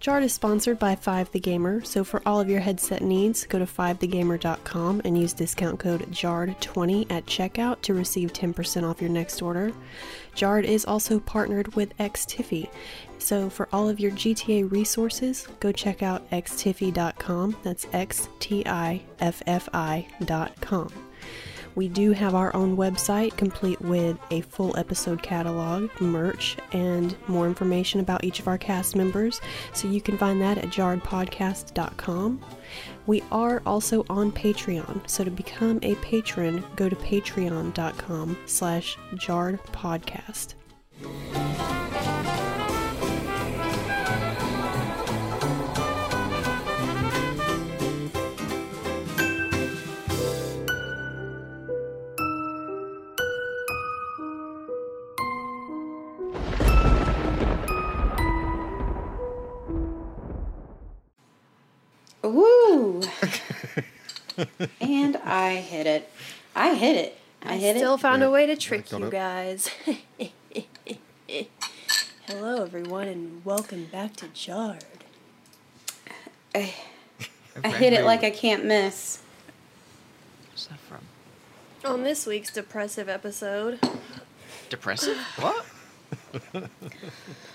Jard is sponsored by 5 The Gamer, so for all of your headset needs, go to 5thegamer.com and use discount code JARD20 at checkout to receive 10% off your next order. Jard is also partnered with XTiffy, so for all of your GTA resources, go check out xtiffy.com. That's X T I F F I.com. We do have our own website complete with a full episode catalog, merch, and more information about each of our cast members. So you can find that at jarredpodcast.com. We are also on Patreon. So to become a patron, go to patreon.com slash jarredpodcast. Woo! and I hit it. I hit it. I hit Still it. found a way to trick you it. guys. Hello, everyone, and welcome back to Jarred. I hit it like I can't miss. Where's that from? On this week's depressive episode, Depressive? what?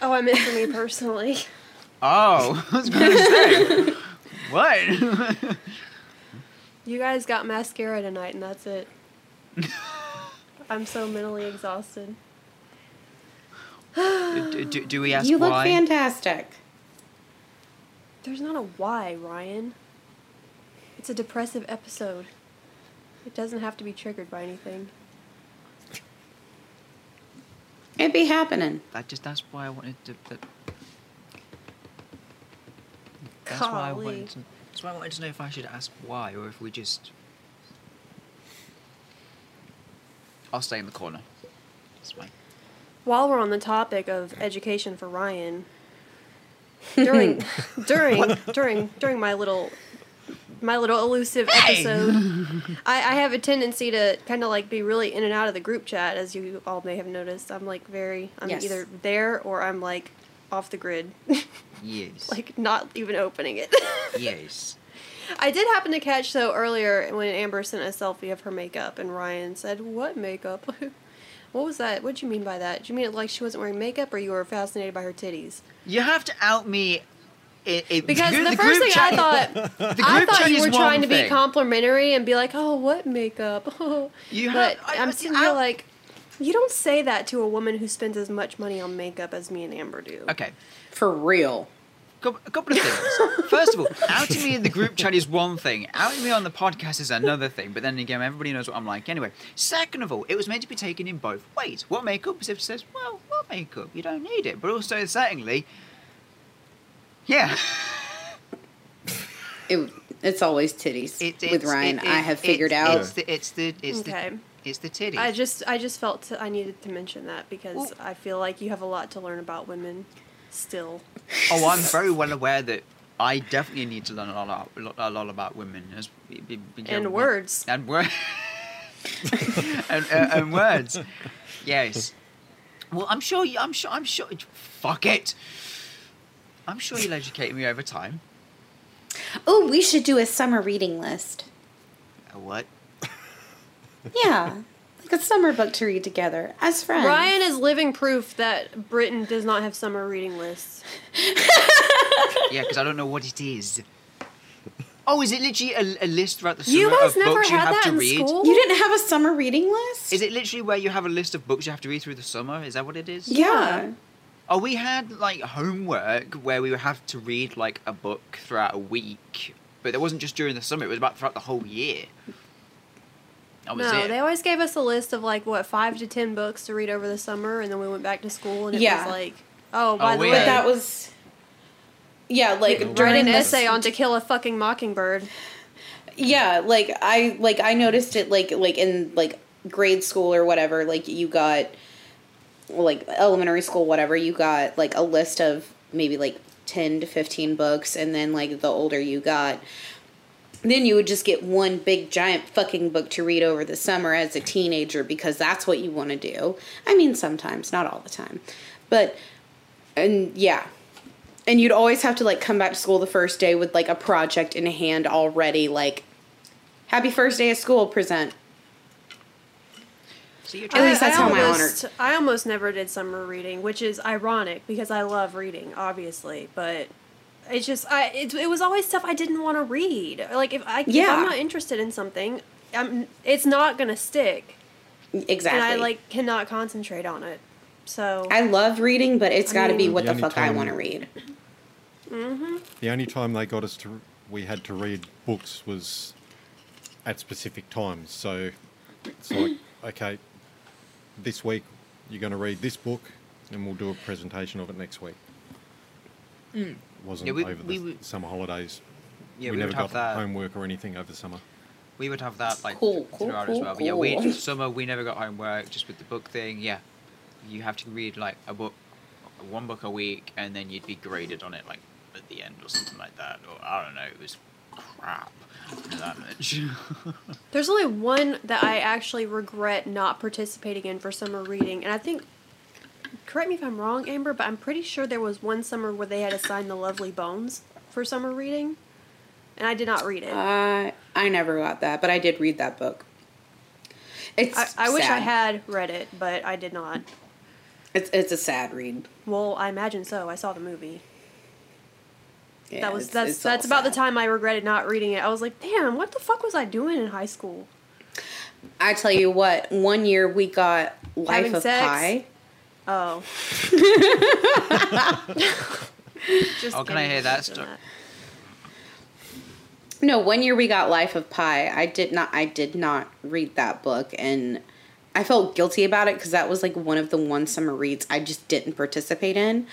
oh, I meant for me personally. Oh, I was going to say. what? You guys got mascara tonight, and that's it. I'm so mentally exhausted. do, do, do we ask You look why? fantastic. There's not a why, Ryan. It's a depressive episode. It doesn't have to be triggered by anything. It be happening. That just that's why I wanted to. That, that's why I wanted to. That's why I wanted to know if I should ask why or if we just. I'll stay in the corner. It's fine. While we're on the topic of education for Ryan, during during during during my little my little elusive Hey! episode, I, I have a tendency to kind of like be really in and out of the group chat, as you all may have noticed. I'm like very I'm Yes. either there or I'm like off the grid, Yes. like not even opening it. yes. I did happen to catch though earlier when Amber sent a selfie of her makeup, and Ryan said, "What makeup? what was that? What do you mean by that? Do you mean it like she wasn't wearing makeup, or you were fascinated by her titties?" You have to out me. i i Because group- the, first thing chat- I thought, the I thought chat you were trying one to be thing. complimentary and be like, "Oh, what makeup?" You but have- I- I'm I- sitting I- here like, you don't say that to a woman who spends as much money on makeup as me and Amber do. Okay. For real. A couple of things. First of all, outing me in the group chat is one thing. Outing me on the podcast is another thing. But then again, everybody knows what I'm like anyway. Second of all, it was meant to be taken in both ways. What makeup? As if it says, well, what makeup? You don't need it. But also, secondly, yeah. It, it's always titties It, with Ryan. it- I it- have it- figured out. It's the, it's the, it's Okay. the, it's the titty. I just, I just felt t- I needed to mention that because Well- I feel like you have a lot to learn about women, still. Oh, I'm very well aware that I definitely need to learn a lot, about, a lot about women as be- be- be- And words. and words and, uh, and words. Yes. Well, I'm sure. You, I'm sure. I'm sure. Fuck it. I'm sure you'll educate me over time. Oh, we should do a summer reading list. A what? Yeah. like a summer book to read together as friends. Ryan is living proof that Britain does not have summer reading lists. Yeah, because I don't know what it is. Oh, is it literally a, a list throughout the summer You guys of never books you had have that to in read? school? You didn't have a summer reading list? Is it literally where you have a list of books you have to read through the summer? Is that what it is? Yeah. Oh, we had like homework where we would have to read like a book throughout a week, but it wasn't just during the summer; it was about throughout the whole year. That was No, it. they always gave us a list of like what five to ten books to read over the summer, and then we went back to school, and it Yeah. was like, oh, by Oh, the way, But that was. Yeah, like write during an essay on To Kill a Fucking Mockingbird. Yeah, like I like I noticed it like like in like grade school or whatever. Like you got like elementary school, whatever. You got like a list of maybe like ten to fifteen books, and then like the older you got, then you would just get one big giant fucking book to read over the summer as a teenager because that's what you want to do. I mean, sometimes, not all the time, but and yeah. and you'd always have to like come back to school the first day with like a project in hand already like happy first day of school present So At least that's how my almost, I almost never did summer reading, which is ironic because I love reading, obviously, but it's just I it, it was always stuff I didn't want to read. Like if I if Yeah. I'm not interested in something, I'm it's not gonna stick, exactly and I like cannot concentrate on it. So I love reading but it's got to be what The the only fuck i want to read Mhm. The only time they got us to, we had to read books was at specific times. So it's like, okay, this week you're going to read this book, and we'll do a presentation of it next week. Wasn't Yeah, we- over the we would- summer holidays. Yeah, we, we never got that. homework or anything over summer. We would have that like Cool, cool, throughout as well. But yeah, we cool. summer we never got homework just with the book thing. Yeah, you have to read like a book, one book a week, and then you'd be graded on it like at the end or something like that. Or I don't know. It was crap. That much. There's only one that I actually regret not participating in for summer reading, and I think. Correct me if I'm wrong, Amber, but I'm pretty sure there was one summer where they had assigned The Lovely Bones for summer reading, and I did not read it. uh, i never got that but i did read that book it's I, I wish I had read it, but I did not. it's, it's a sad read Well, I imagine so. I saw the movie. Yeah, that was it's- that's it's that's about the time I regretted not reading it. I was like, damn, what the fuck was I doing in high school? I tell you what, one year we got Life Having of sex? Pi. Oh. Just Oh, can I hear that story? No, one year we got Life of Pi. I did not. I did not read that book, and I felt guilty about it because that was like one of the one summer reads I just didn't participate in.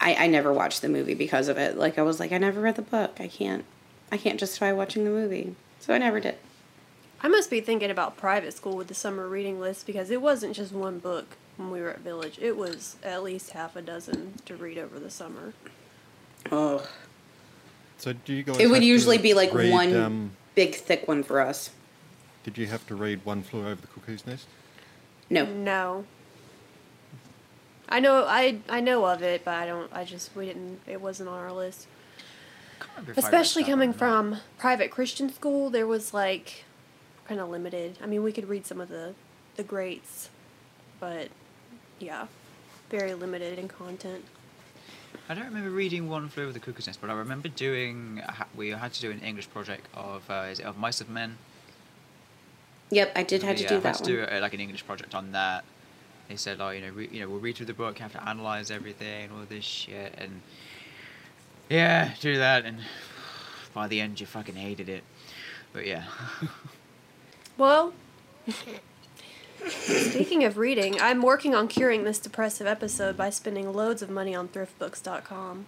I I never watched the movie because of it. Like I was like I never read the book. I can't. I can't justify watching the movie, so I never did. I must be thinking about private school with the summer reading list because it wasn't just one book when we were at Village. It was at least half a dozen to read over the summer. Oh, So do you guys? it would usually be like read, one Um, big thick one for us. did you have to read One Flew Over the Cuckoo's Nest? No, No. I know I I know of it, but I don't I just we didn't it wasn't on our list. Can't remember if I read Especially coming one or not. from private Christian school, there was like kind of limited. I mean, we could read some of the the greats, but yeah, very limited in content. I don't remember reading One Flew Over the Cuckoo's Nest, but I remember doing. We had to do an English project of uh, is it of Mice of Men. yep, I did have to yeah, do had that to one. do uh, like an English project on that. They said, oh, you know, re- you know, we'll read through the book, have to analyze everything, and all this shit, and yeah, do that, and by the end, you fucking hated it. But yeah, Well, speaking of reading, I'm working on curing this depressive episode by spending loads of money on thriftbooks.com.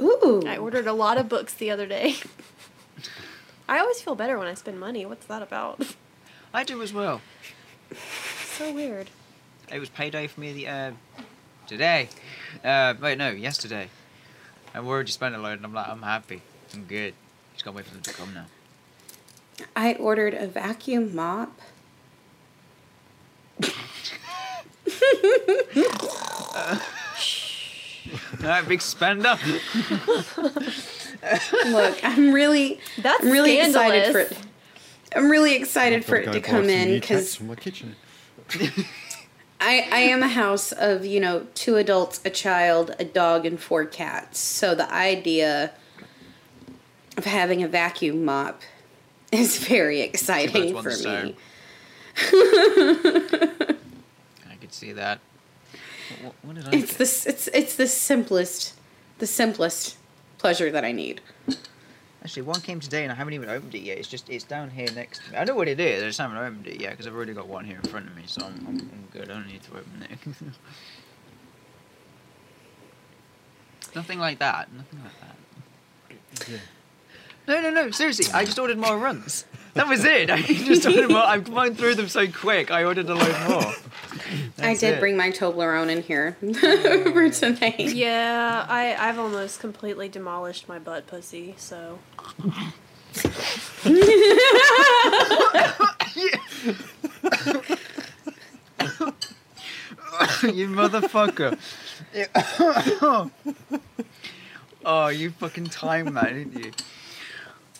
Ooh, I ordered a lot of books the other day. I always feel better when I spend money. What's that about? I do as well. so weird. It was payday for me the uh, today. Uh, wait, no, yesterday. And we already spent a load, and I'm like, I'm happy, I'm good. Just gotta wait for them to come now. I ordered a vacuum mop. All right, big spender. Look, I'm really, That's I'm really scandalous. excited for it. I'm really excited for gotta it to come in new taps because for my kitchen. I, I am a house of you know two adults, a child, a dog, and four cats. So the idea of having a vacuum mop is very exciting for stone. me. I could see that. What, what did I It's get? the it's it's the simplest, the simplest pleasure that I need. Actually, one came today and I haven't even opened it yet. It's just it's down here next to me. I know what it is. I just haven't opened it yet because I've already got one here in front of me, so I'm, I'm, I'm good. I don't need to open it. Nothing like that. Nothing like that. Yeah. No, no, no. Seriously, I just ordered more runs. That was it. I just ordered more. I've gone through them so quick. I ordered a load more. I did it. bring my Toblerone in here oh. for tonight. Yeah, I, I've almost completely demolished my butt pussy, so. you motherfucker. oh, you fucking timed that, didn't you?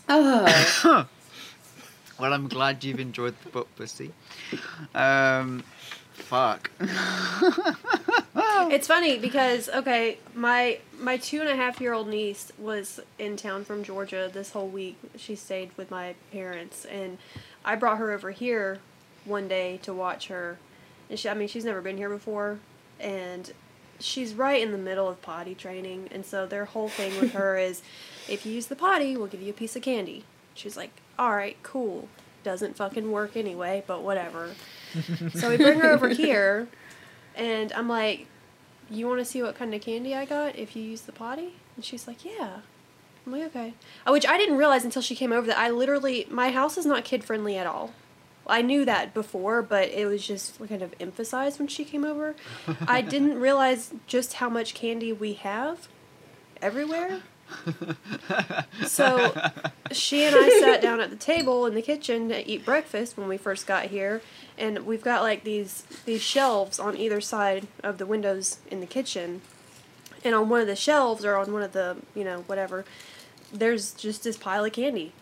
Oh, Well, I'm glad you've enjoyed the book, pussy. Um, fuck. It's funny because okay, my my two and a half year old niece was in town from Georgia this whole week. She stayed with my parents, and I brought her over here one day to watch her. And she, I mean, she's never been here before, and she's right in the middle of potty training, and so their whole thing with her is, if you use the potty, we'll give you a piece of candy. She's like, all right, cool. Doesn't fucking work anyway, but whatever. so we bring her over here, and I'm like, you want to see what kind of candy I got if you use the potty? And she's like, yeah. I'm like, okay. Uh, Which I didn't realize until she came over that I literally, my house is not kid friendly at all. I knew that before, but it was just kind of emphasized when she came over. I didn't realize just how much candy we have everywhere. So she and I sat down at the table in the kitchen to eat breakfast when we first got here, and we've got like these these shelves on either side of the windows in the kitchen, and on one of the shelves or on one of the you know whatever, there's just this pile of candy,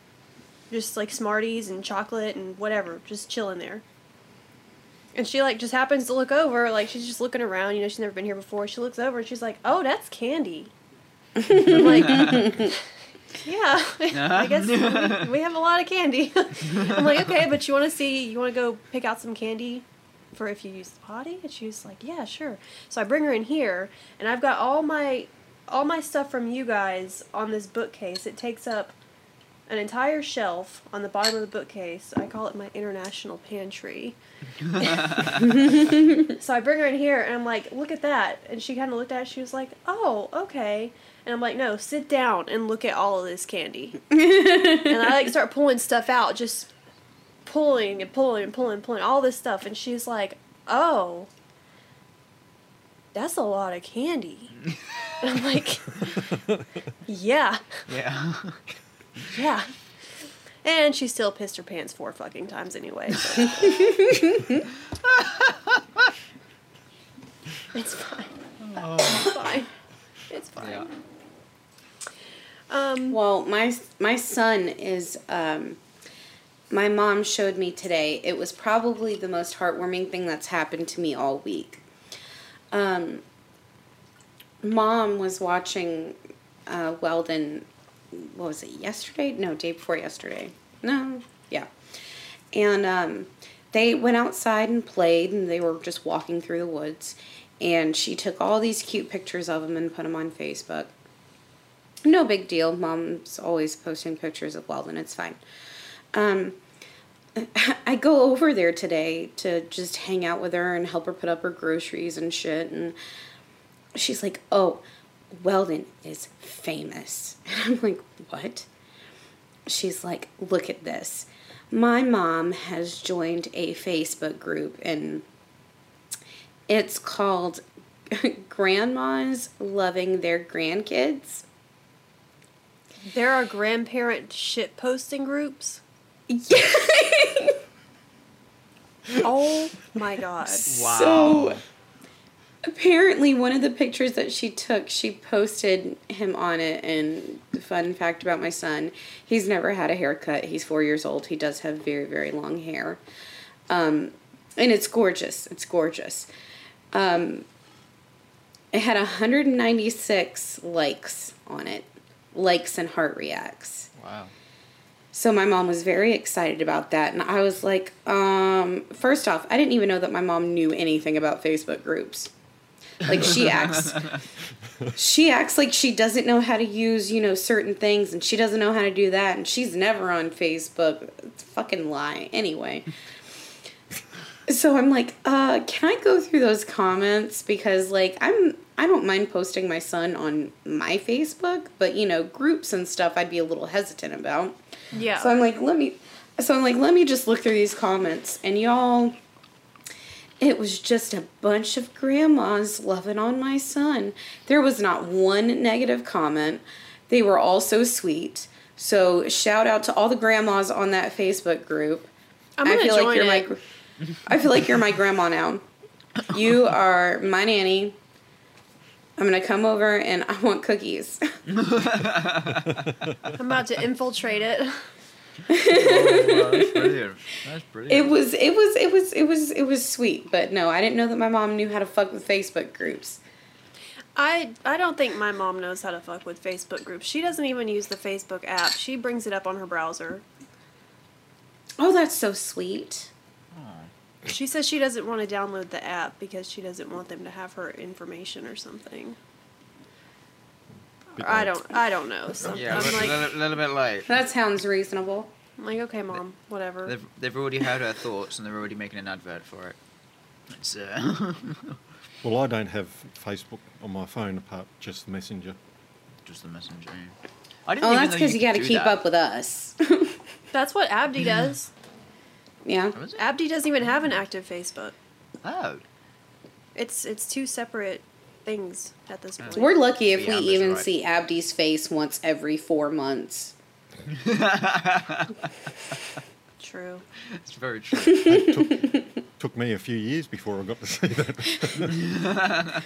just like Smarties and chocolate and whatever, just chilling there. And she like just happens to look over, like she's just looking around. You know, she's never been here before. She looks over and she's like, "Oh, that's candy." I'm like, yeah, I guess we, uh-huh. we have a lot of candy. I'm like, okay, but you want to see, you want to go pick out some candy for if you use the potty? And she was like, yeah, sure. So I bring her in here, and I've got all my all my stuff from you guys on this bookcase. It takes up an entire shelf on the bottom of the bookcase. I call it my international pantry. so I bring her in here and I'm like, look at that. And she kind of looked at it. She was like, oh, okay. And I'm like, no, sit down and look at all of this candy. and I like start pulling stuff out, just pulling and pulling and pulling and pulling all this stuff. And she's like, oh, that's a lot of candy. and I'm like, yeah, Yeah. Yeah. And she still pissed her pants four fucking times anyway. So. it's fine. It's fine. It's fine. Yeah. Um, well, my my son is. Um, my mom showed me today. It was probably the most heartwarming thing that's happened to me all week. Um, mom was watching uh, Weldon. What was it? Yesterday? No, day before yesterday. No, yeah. And um, they went outside and played, and they were just walking through the woods. And she took all these cute pictures of them and put them on Facebook. No big deal. Mom's always posting pictures of Weldon. It's fine. Um, I go over there today to just hang out with her and help her put up her groceries and shit. And she's like, "Oh, Weldon is famous." And I'm like, "What?" She's like, "Look at this. My mom has joined a Facebook group and it's called Grandmas Loving Their Grandkids." there are grandparent shit posting groups. Yeah. Oh my god. Wow. So apparently, one of the pictures that she took, she posted him on it. And the fun fact about my son, he's never had a haircut. He's four years old. He does have very, very long hair. Um, and it's gorgeous. It's gorgeous. Um, it had 196 likes on it, likes and heart reacts. Wow. So my mom was very excited about that, and I was like, um, first off, I didn't even know that my mom knew anything about Facebook groups. Like she acts, she acts like she doesn't know how to use, you know, certain things, and she doesn't know how to do that, and she's never on Facebook. It's a fucking lie. Anyway. So I'm like, uh, can I go through those comments because like I'm I don't mind posting my son on my Facebook, but you know, groups and stuff I'd be a little hesitant about. Yeah. So I'm like, let me so I'm like, let me just look through these comments and y'all it was just a bunch of grandmas loving on my son. There was not one negative comment. They were all so sweet. So shout out to all the grandmas on that Facebook group. I'm gonna I feel join like you're it. my I feel like you're my grandma now. You are my nanny. I'm gonna come over and I want cookies. I'm about to infiltrate it. Oh, that's brilliant. That's brilliant. It was it was it was it was it was sweet, but no, I didn't know that my mom knew how to fuck with Facebook groups. I I don't think my mom knows how to fuck with Facebook groups. She doesn't even use the Facebook app. She brings it up on her browser. Oh, that's so sweet. She says she doesn't want to download the app because she doesn't want them to have her information or something. Or I don't I don't know. Some, yeah, a I'm little, like little, little bit late. That sounds reasonable. I'm like okay, mom, whatever. They've, they've already heard her thoughts and they're already making an advert for it. It's uh, Well, I don't have Facebook on my phone apart just Messenger. just the messenger. I didn't Oh, even that's because you, could got to keep that. up with us. That's what Abdi does. yeah. Oh, is it? Abdi doesn't even have an active Facebook. Oh, It's it's two separate things at this point. We're lucky if Yeah, we even right. see Abdi's face once every four months. True. it's very true. It took, took me a few years before I got to see that.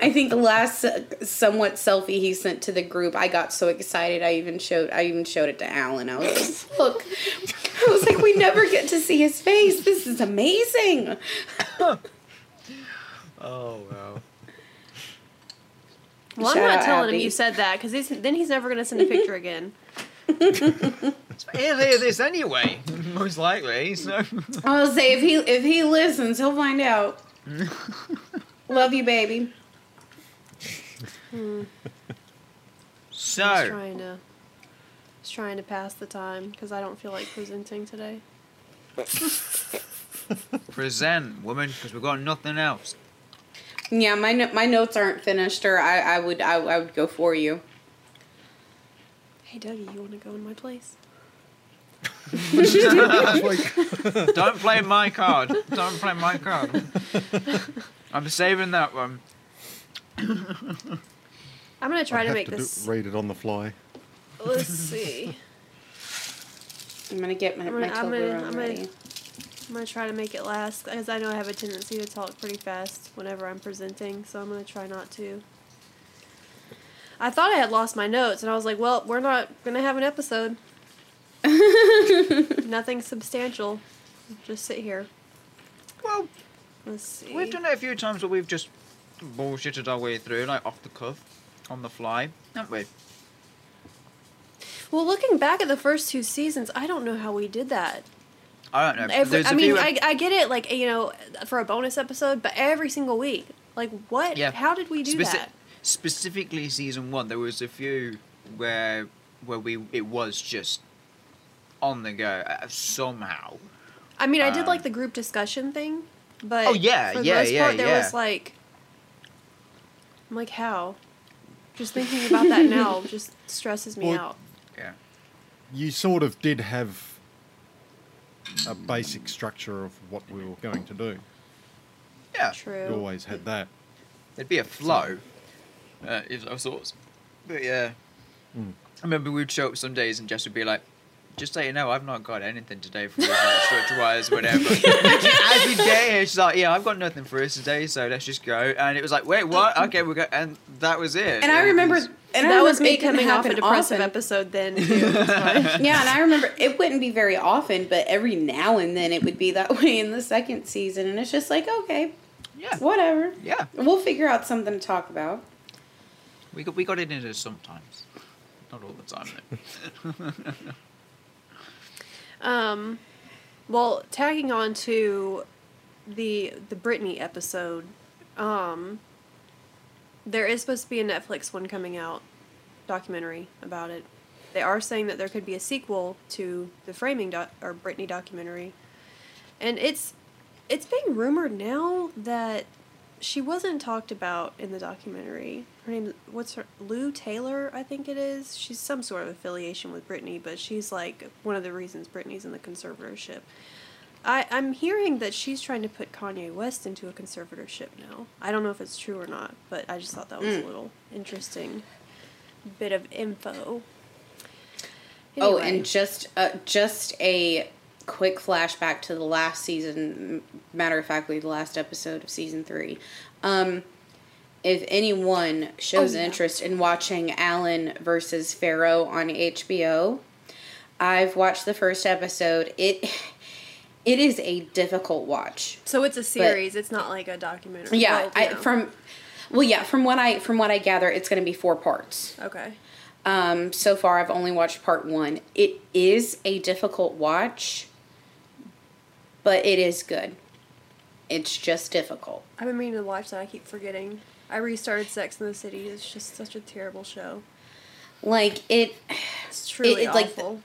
I think the last uh, somewhat selfie he sent to the group, I got so excited. I even showed. I even showed it to Alan. I was like, "Look!" I was like, "We never get to see his face. This is amazing." oh wow. Well, I'm not out telling him you said that because then he's never gonna send a picture again. He'll hear this anyway, most likely. So. I'll say if he if he listens, he'll find out. Love you, baby. Hmm. He's So, trying to he's trying to pass the time because I don't feel like presenting today. present, woman, because we've got nothing else. Yeah, my no- my notes aren't finished, or I, I would I, I would go for you. Hey Dougie, you want to go in my place? Don't play my card. Don't play my card. I'm saving that one. I'm gonna try I'd to have make do- this. read it on the fly. Let's see. I'm gonna get my, I'm my gonna- I'm gonna- I'm gonna- ready. I'm gonna try to make it last because I know I have a tendency to talk pretty fast whenever I'm presenting, so I'm gonna try not to. I thought I had lost my notes, and I was like, "Well, we're not gonna have an episode. Nothing substantial. Just sit here. Well, Let's see." we've done it a few times where we've just bullshitted our way through, like off the cuff, on the fly, haven't we? Well, looking back at the first two seasons, I don't know how we did that. I don't know. Every, There's I a mean, I, I get it, like you know, for a bonus episode, but every single week, like what? Yeah. How did we do Speci- that? Specifically, season one, there was a few where where we it was just on the go uh, somehow. I mean, I did Um, like the group discussion thing, but Oh, yeah, for the yeah, most yeah, part, there was like, I'm like, how? Just thinking about that now just stresses me Well, out. Yeah. You sort of did have a basic structure of what we were going to do. Yeah. True. You always had that. There'd be a flow, uh, if of sorts. But yeah, Mm. I remember we'd show up some days and Jess would be like, "Just so you know, I've not got anything today for us, like structure-wise, whatever." As we get she's like, "Yeah, I've got nothing for us today, so let's just go." And it was like, "Wait, what? Okay, we go," and that was it. And I remember, was- and I that was me coming off a happen depressive often. episode then, too. Yeah, and I remember it wouldn't be very often, but every now and then it would be that way in the second season, and it's just like, okay, yeah, whatever. yeah. We'll figure out something to talk about. We got we got it sometimes, not all the time. Though. Um, well, tagging on to the the Britney episode, um, there is supposed to be a Netflix one coming out, documentary about it. They are saying that there could be a sequel to the Framing doc- or Britney documentary, and it's it's being rumored now that she wasn't talked about in the documentary. Her name, what's her, Lou Taylor, I think it is. She's some sort of affiliation with Britney, but she's like one of the reasons Britney's in the conservatorship. I, I'm hearing that she's trying to put Kanye West into a conservatorship now. I don't know if it's true or not, but I just thought that was a Mm. little interesting bit of info. Oh, and just uh, just a quick flashback to the last season. Matter of factly, the last episode of season three. Um, if anyone shows Oh, yeah. interest in watching Allen versus Farrow on HBO, I've watched the first episode. It it is a difficult watch. So it's a series. it's not like a documentary. Yeah, Well, I, no. from well, yeah, from what I from what I gather, it's going to be four parts. okay. Um, so far, I've only watched part one. It is a difficult watch, but it is good. It's just difficult. I've been meaning to watch that. I keep forgetting. I restarted Sex in the City. It's just such a terrible show. Like it, It's truly it- like, awful.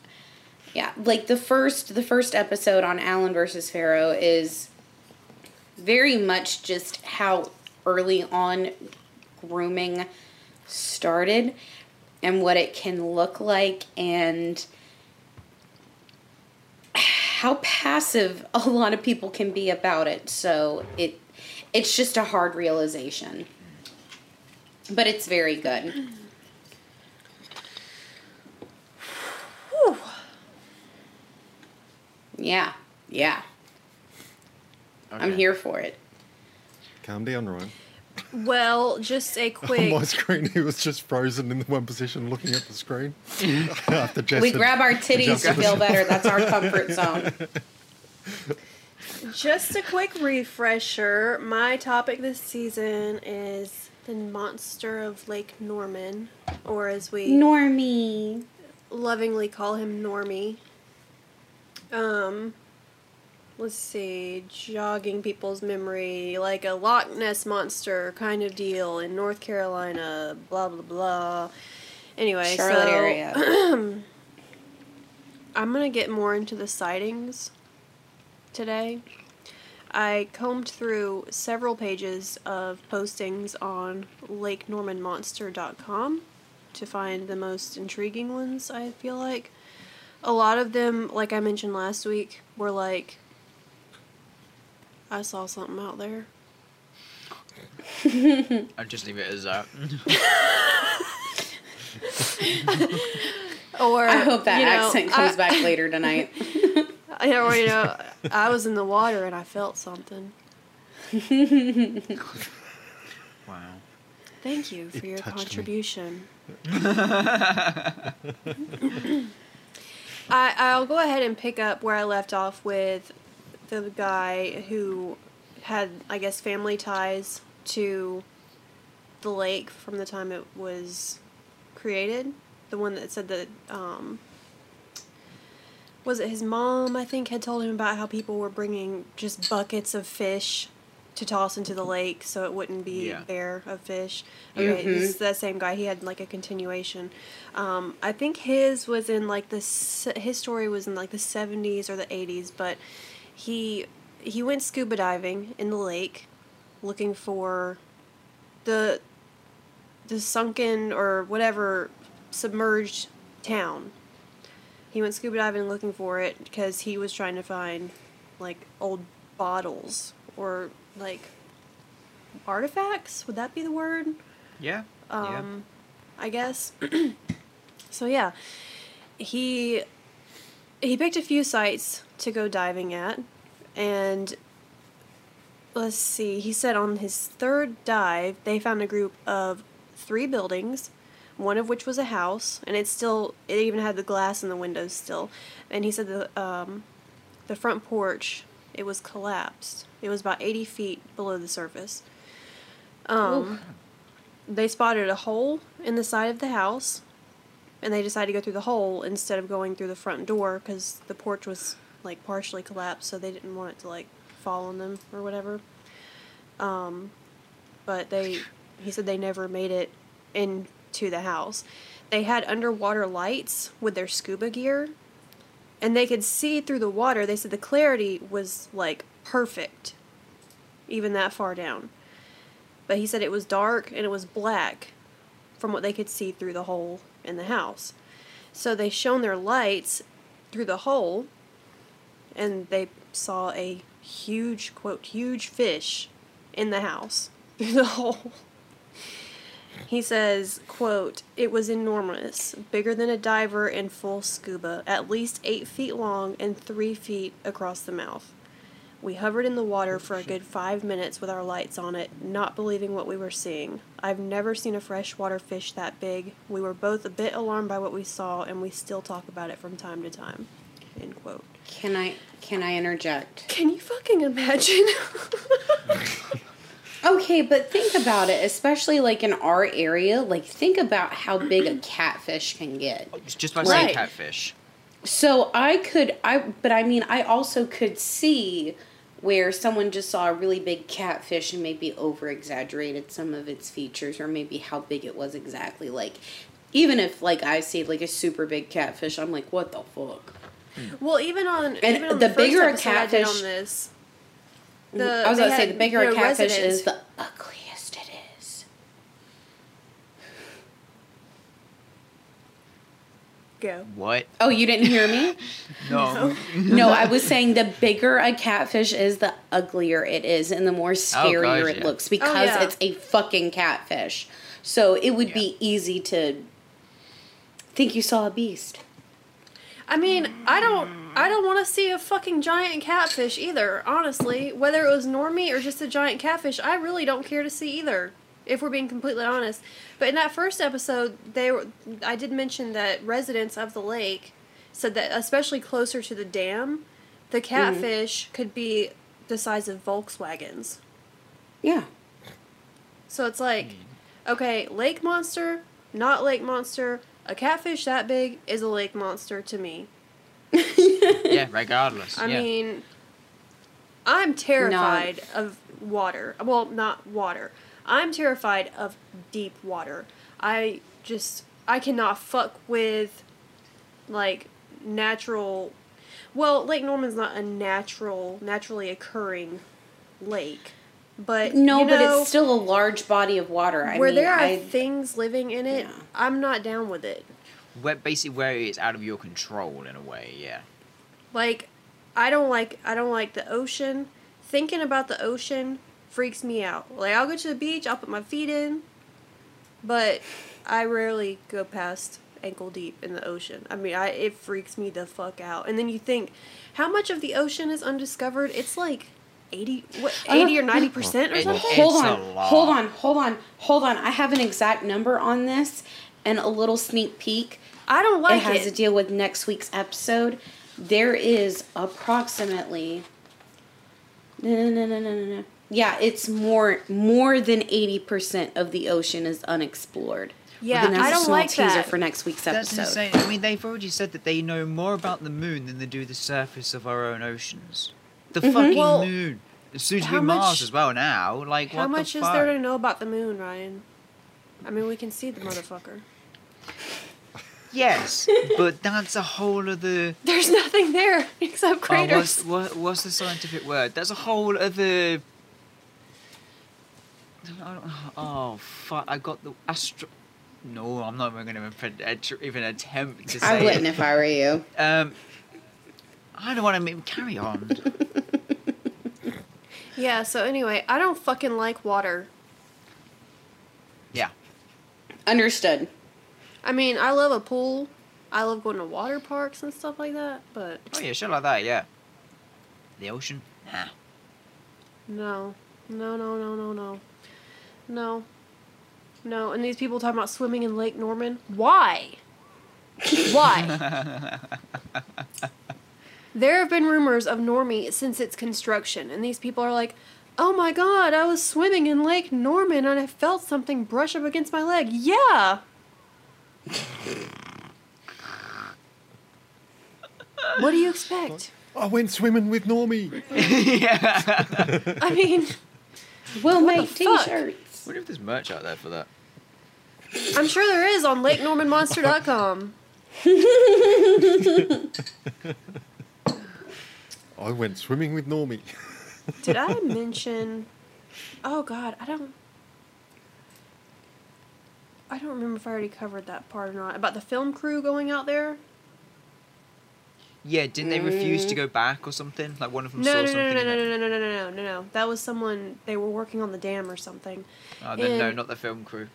yeah. Like the first the first episode on Allen versus Farrow is very much just how early on grooming started and what it can look like and how passive a lot of people can be about it. So it it's just a hard realization. But it's very good. Whew. Yeah. Yeah. I'm here for it. Calm down, Ryan. Well, just a On quick. my screen, he was just frozen in the one position looking at the screen. After Jess We grab our titties to feel better. That's our comfort zone. Just a quick refresher. My topic this season is the monster of Lake Norman, or as we Normie. lovingly call him Normie. Um, let's see, jogging people's memory, like a Loch Ness monster kind of deal in North Carolina. Blah blah blah. Anyway, Charlotte so area. I'm gonna get more into the sightings today. I combed through several pages of postings on LakeNormanMonster.com to find the most intriguing ones, I feel like. A lot of them, like I mentioned last week, were like, I saw something out there. I'll just leave it as that. Or, I hope that you know, accent comes I- back later tonight. I, or, you know, I was in the water and I felt something. wow. Thank you for It your contribution. I, I'll go ahead and pick up where I left off with the guy who had, I guess, family ties to the lake from the time it was created. The one that said that, um, was it his mom, I think, had told him about how people were bringing just buckets of fish to toss into the lake so it wouldn't be Yeah. bare of fish. Yeah. Okay, this is that same guy. He had like a continuation. Um, I think his was in like the his story was in like the seventies or the eighties, but he he went scuba diving in the lake, looking for the the sunken or whatever submerged town. He went scuba diving looking for it because he was trying to find like old bottles or like artifacts. Would that be the word? Yeah. yeah. um, I guess. so yeah, he he picked a few sites to go diving at, and let's see. He said on his third dive, they found a group of three buildings, one of which was a house, and it still it even had the glass in the windows still. And he said the um, the front porch it was collapsed. It was about eighty feet below the surface. Um, they spotted a hole in the side of the house and they decided to go through the hole instead of going through the front door because the porch was like partially collapsed so they didn't want it to like fall on them or whatever. Um, but they he said they never made it into the house. They had underwater lights with their scuba gear and they could see through the water. They said the clarity was like perfect even that far down. But he said it was dark and it was black from what they could see through the hole in the house. So they shone their lights through the hole and they saw a huge, quote, huge fish in the house through the hole. He says, quote, it was enormous, bigger than a diver in full scuba, at least eight feet long and three feet across the mouth. We hovered in the water for a good five minutes with our lights on it, not believing what we were seeing. I've never seen a freshwater fish that big. We were both a bit alarmed by what we saw, and we still talk about it from time to time. End quote. Can I can I interject? Can you fucking imagine? Okay, but think about it, especially like in our area, like think about how big a catfish can get. Oh, just by to say Right. catfish. So I could I but I mean I also could see where someone just saw a really big catfish and maybe over exaggerated some of its features or maybe how big it was exactly like even if like I see like a super big catfish, I'm like, what the fuck? Mm. well, even on And even on the the, bigger a first episode catfish- on this, I was gonna say the bigger a catfish residents- is, the ugliest it is. Go. What? Oh, you didn't hear me? No. no, I was saying the bigger a catfish is, the uglier it is, and the more oh, scarier gosh, it yeah. looks oh, because yeah. it's a fucking catfish. So it would be easy to think you saw a beast. I mean, I don't, I don't want to see a fucking giant catfish either. Honestly, whether it was normie or just a giant catfish, I really don't care to see either. If we're being completely honest, but in that first episode, they were, I did mention that residents of the lake said that, especially closer to the dam, the mm-hmm. catfish could be the size of Volkswagens. Yeah. So it's like, mm. okay, lake monster, not lake monster. A catfish that big is a lake monster to me. yeah, regardless. I yeah. mean, I'm terrified of water. Well, not water. I'm terrified of deep water. I just I cannot fuck with like natural. Well, Lake Norman's not a natural, naturally occurring lake, but No, you but it's still a large body of water. I where mean, there are I, things living in it. Yeah. I'm not down with it. where basically where it's out of your control in a way. Yeah. Like, I don't like I don't like the ocean. Thinking about the ocean freaks me out. Like I'll go to the beach, I'll put my feet in, but I rarely go past ankle deep in the ocean. I mean, I it freaks me the fuck out. And then you think, how much of the ocean is undiscovered? It's like 80 what 80 or 90% or something? Hold on, hold on, hold on, hold on. I have an exact number on this and a little sneak peek. I don't like it has it. to deal with next week's episode. There is approximately no no no no no no no. Yeah, it's more more than eighty percent of the ocean is unexplored. Yeah, But then that's I a don't small like teaser that. for next week's That's episode. insane. I mean, they've already said that they know more about the moon than they do the surface of our own oceans. The fucking Mm-hmm. Well, moon. It's soon to how be Mars as well now. Like, How what much the is fuck? there to know about the moon, Ryan? I mean, we can see the motherfucker. Yes, but that's a whole other. There's nothing there except Oh, craters. what's, what, what's the scientific word? There's a whole other. Oh fuck! I got the astro. No, I'm not even going to even attempt to say. I wouldn't if I were you. Um, I don't want to make carry on. Yeah, so anyway, I don't fucking like water. Yeah. Understood. I mean, I love a pool. I love going to water parks and stuff like that, but Oh yeah, shit like that. Yeah. The ocean. Nah. no. No, no, no, no, no. No. No, and these people talking about swimming in Lake Norman. Why? Why? there have been rumors of Normie since its construction, and these people are like, oh my god, I was swimming in Lake Norman and I felt something brush up against my leg. Yeah! what do you expect? I went swimming with Normie. yeah. I mean, We'll make t-shirts. wonder if there's merch out there for that. I'm sure there is on LakeNormanMonster.com. I went swimming with Normie. Did I mention? Oh God, I don't. I don't remember if I already covered that part or not about the film crew going out there. Yeah, didn't they refuse to go mm. back or something? Like one of them No, saw no, no, something. no, in no, no, no, no, no, no, no, no. That was someone they were working on the dam or something. Oh, then, no, not the film crew.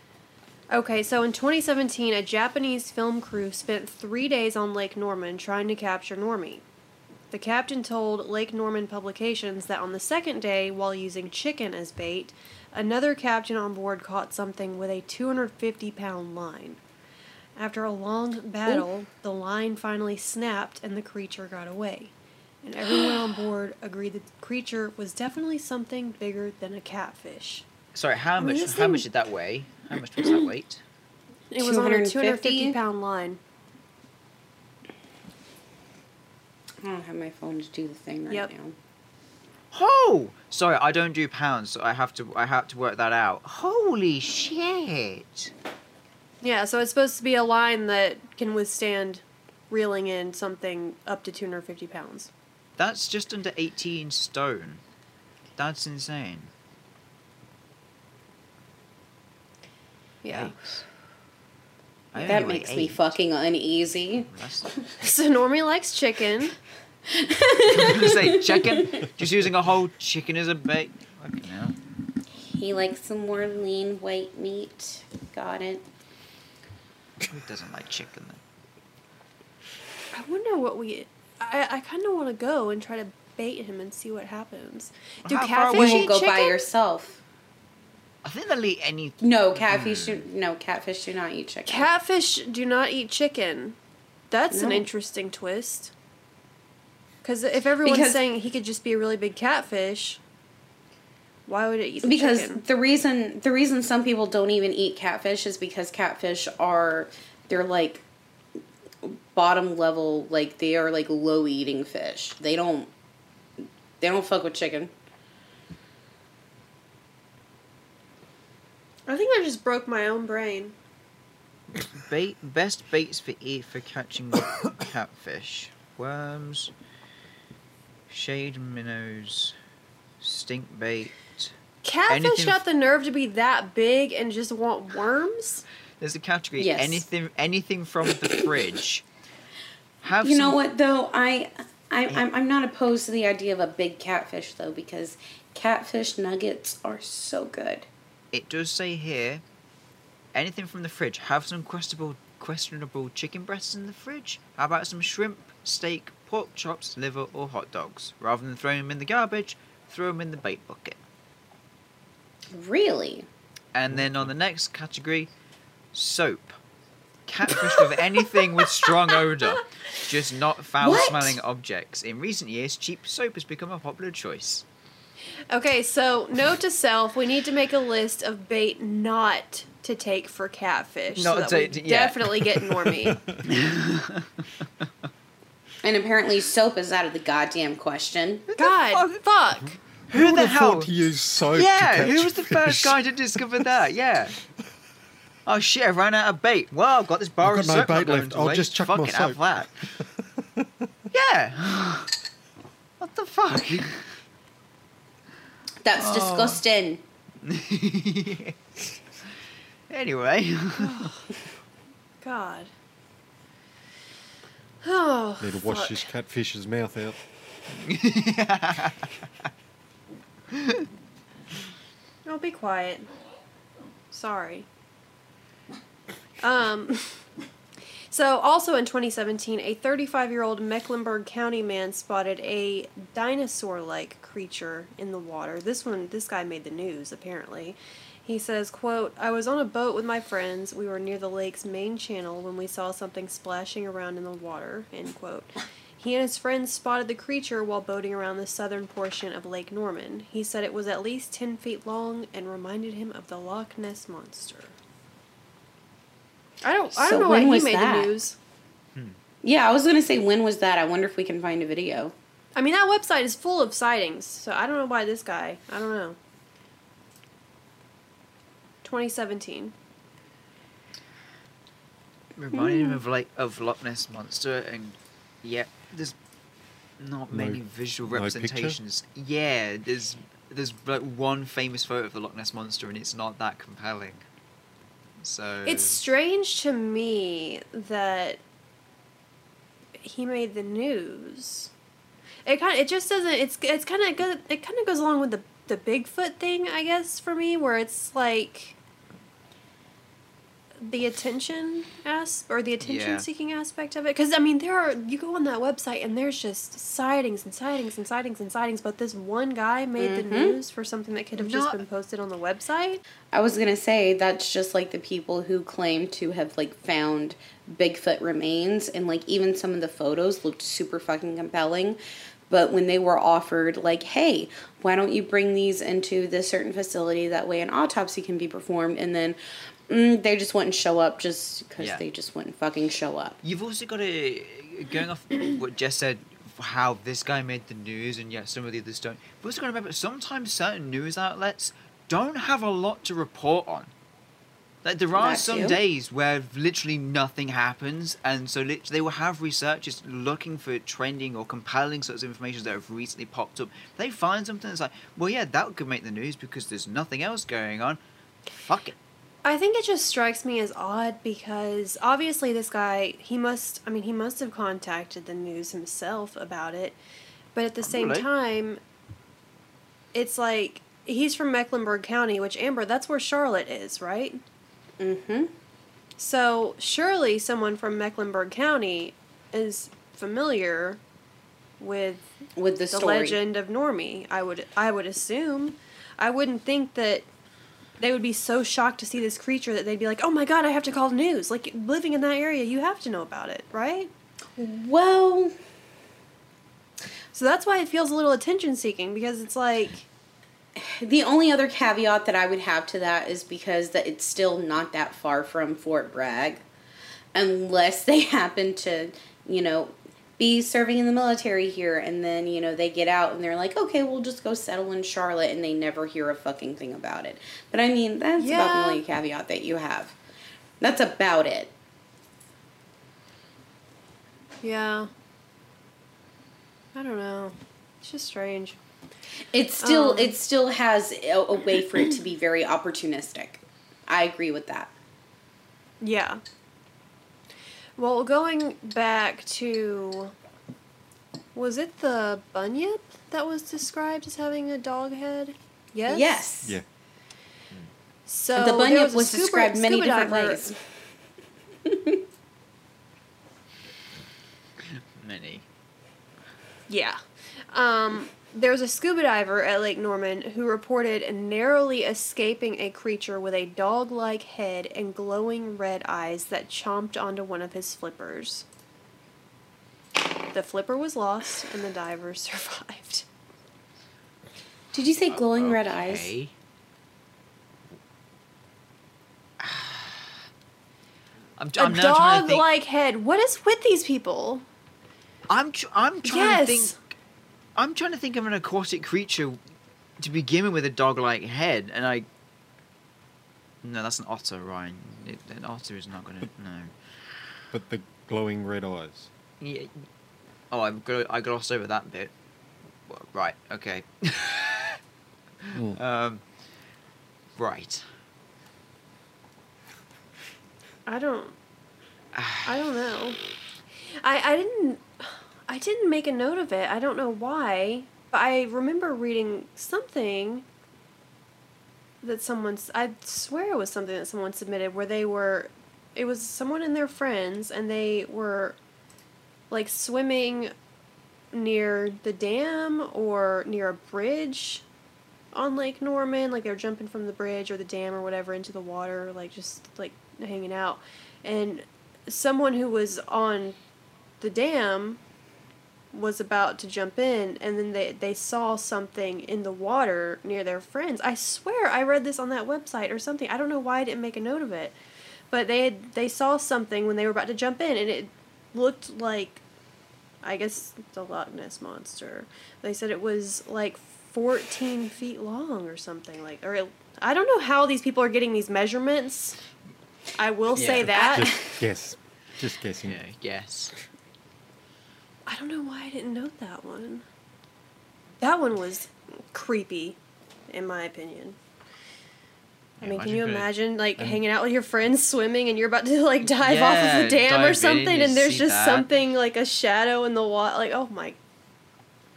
Okay, so in 2017, a Japanese film crew spent three days on Lake Norman trying to capture Normie. The captain told Lake Norman Publications that on the second day, while using chicken as bait, another captain on board caught something with a 250 pound line. After a long battle, the line finally snapped and the creature got away. And everyone on board agreed that the creature was definitely something bigger than a catfish. Sorry, how mean, much? How thing- much did that weigh? How much was that weight? It was on a 250? 250 pound line. I don't have my phone to do the thing right Yep. now. Oh, sorry, I don't do pounds, so I have to. I have to work that out. Holy shit! Yeah, so it's supposed to be a line that can withstand reeling in something up to 250 pounds. That's just under eighteen stone. That's insane. Yeah. Yikes. I That only weigh makes me fucking uneasy. So Normie likes chicken. I was say chicken. Just using a whole chicken as a bait. Fucking hell. He likes some more lean white meat. Got it. Who doesn't like chicken? Then? I wonder what we. I, I kind of want to go and try to bait him and see what happens. Do How catfish You eat will go chicken? by yourself. I think they'll eat any. No, catfish. Mm. Do, no, catfish do not eat chicken. Catfish do not eat chicken. That's an interesting twist. Because if everyone's Because- saying he could just be a really big catfish, why would it eat the because chicken? the reason the reason some people don't even eat catfish is because catfish are they're like bottom level like they are like low eating fish. They don't they don't fuck with chicken. I think I just broke my own brain. Bait best baits for eat for catching catfish: worms, shade minnows, stink bait. Catfish Anything- got the nerve to be that big and just want worms? There's a category Yes. anything anything from the fridge. Have You know what though? I I I'm, I'm not opposed to the idea of a big catfish though because catfish nuggets are so good. It does say here, anything from the fridge. Have some questionable questionable chicken breasts in the fridge. How about some shrimp, steak, pork chops, liver, or hot dogs? Rather than throwing them in the garbage, throw them in the bait bucket. Really? And then on the next category, soap. Catfish with anything with strong odour, just not foul smelling objects. In recent years, cheap soap has become a popular choice. Okay, so note to self: we need to make a list of bait not to take for catfish, Not so that to- we to- yeah. definitely get normie. And apparently soap is out of the goddamn question. God, fuck. Who would the hell? thought to use soap to Yeah, catch who was the first fish? guy to discover that? Yeah. Oh shit! I ran out of bait. Well, I've got this bar I've of got no soap. not bait going left. to I'll waste. just chuck my Fucking have that. yeah. what the fuck? That's Oh. disgusting. anyway, God. Oh. Need to wash fuck. this catfish's mouth out. Oh, be quiet. Sorry. Um. So, also in 2017, a 35 year old Mecklenburg County man spotted a dinosaur like creature in the water. This one, this guy made the news, apparently. He says, quote, I was on a boat with my friends. We were near the lake's main channel when we saw something splashing around in the water, end quote. He and his friends spotted the creature while boating around the southern portion of Lake Norman. He said it was at least 10 feet long and reminded him of the Loch Ness Monster. I don't, I don't know when why he made that? the news. Hmm. Yeah, I was gonna say when was that? I wonder if we can find a video. I mean, that website is full of sightings, so I don't know why this guy. I don't know. 2017. reminded him of like of Loch Ness monster, and yeah, there's not No- many visual no picture? representations. Yeah, there's there's like one famous photo of the Loch Ness monster, and it's not that compelling. So It's strange to me that he made the news. It kind of, it just doesn't. It's it's kind of good. It kind of goes along with the the Bigfoot thing, I guess, for me, where it's like the attention as or the Yeah. attention seeking aspect of it because I mean there are you go on that website and there's just sightings and sightings and sightings and sightings, but this one guy made the mm-hmm. news for something that could have just been posted on the website. I was gonna say that's just like the people who claim to have like found Bigfoot remains, and like even some of the photos looked super fucking compelling. But when they were offered, like, hey, why don't you bring these into this certain facility? That way an autopsy can be performed. And then mm, they just wouldn't show up just because Yeah. they just wouldn't fucking show up. You've also got to going off what Jess said, how this guy made the news, and yet some of the others don't. You've also got to remember sometimes certain news outlets don't have a lot to report on. Like there are That some too. days where literally nothing happens, and so they will have researchers looking for trending or compelling sorts of information that have recently popped up. They find something that's like, well, yeah, that could make the news because there's nothing else going on. Fuck it. I think it just strikes me as odd because obviously this guy he must I mean he must have contacted the news himself about it. But at the same Probably. time it's like he's from Mecklenburg County, which Amber, that's where Charlotte is, right? Mm-hmm. So surely someone from Mecklenburg County is familiar with With the the story. legend of Normie. I would I would assume. I wouldn't think that they would be so shocked to see this creature that they'd be like, "Oh my god, I have to call the news." Like living in that area, you have to know about it, right? Well, So that's why it feels a little attention seeking because it's like The only other caveat that I would have to that is because that it's still not that far from Fort Bragg, unless they happen to, you know, be serving in the military here, and then you know they get out and they're like, okay, we'll just go settle in Charlotte, and they never hear a fucking thing about it. But I mean, that's about Yeah. the only caveat that you have. That's about it. yeah. I don't know. It's just strange. It still Um. it still has a, a way for it to be very opportunistic. I agree with that. Yeah. Well, going back to was it the bunyip that was described as having a dog head? Yes. Yes. Yeah. So the bunyip a was scuba- described many different diver- ways. Many. Yeah. Um, there was a scuba diver at Lake Norman who reported narrowly escaping a creature with a dog like head and glowing red eyes that chomped onto one of his flippers. The flipper was lost and the diver survived. Did you say uh, glowing red eyes? Okay. I'm, A I'm now trying to dog-like head. What is with these people? I'm tr- I'm trying Yes. to think. I'm trying to think of an aquatic creature to begin with a dog-like head, and I. No, that's an otter, Ryan. It, an otter is not gonna. No. But the glowing red eyes. Yeah. Oh, I got I glossed over that bit. Well, right. Okay. Mm. um. Right. I don't. I don't know. I I didn't. I didn't make a note of it. I don't know why, but I remember reading something that someone's. I swear it was something that someone submitted where they were. It was someone and their friends, and they were like swimming near the dam or near a bridge on Lake Norman, like they were jumping from the bridge or the dam or whatever into the water, like just like hanging out. And someone who was on the dam was about to jump in and then they, they saw something in the water near their friends. I swear I read this on that website or something. I don't know why I didn't make a note of it. But they had, they saw something when they were about to jump in and it looked like I guess the Loch Ness monster. They said it was like 14 feet long or something like or it, I don't know how these people are getting these measurements. I will say that. Just guess. Just guessing. Yeah. Yes. I don't know why I didn't note that one. That one was creepy, in my opinion. I mean, can you imagine like and- hanging out with your friends swimming and you're about to like dive off of the dam or something you and there's just that. something like a shadow in the water? Like, oh my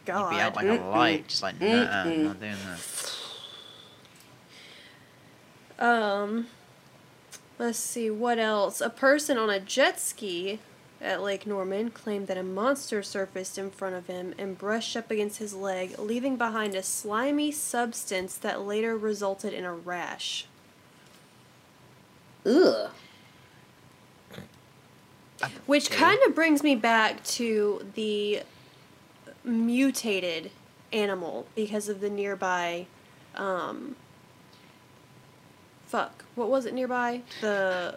god. You'd be out like a light, just like, nah, I'm not doing that. Um, Let's see, what else? A person on a jet ski at Lake Norman claimed that a monster surfaced in front of him and brushed up against his leg, leaving behind a slimy substance that later resulted in a rash. Ugh. Which kind of brings me back to the mutated animal because of the nearby um fuck what was it nearby the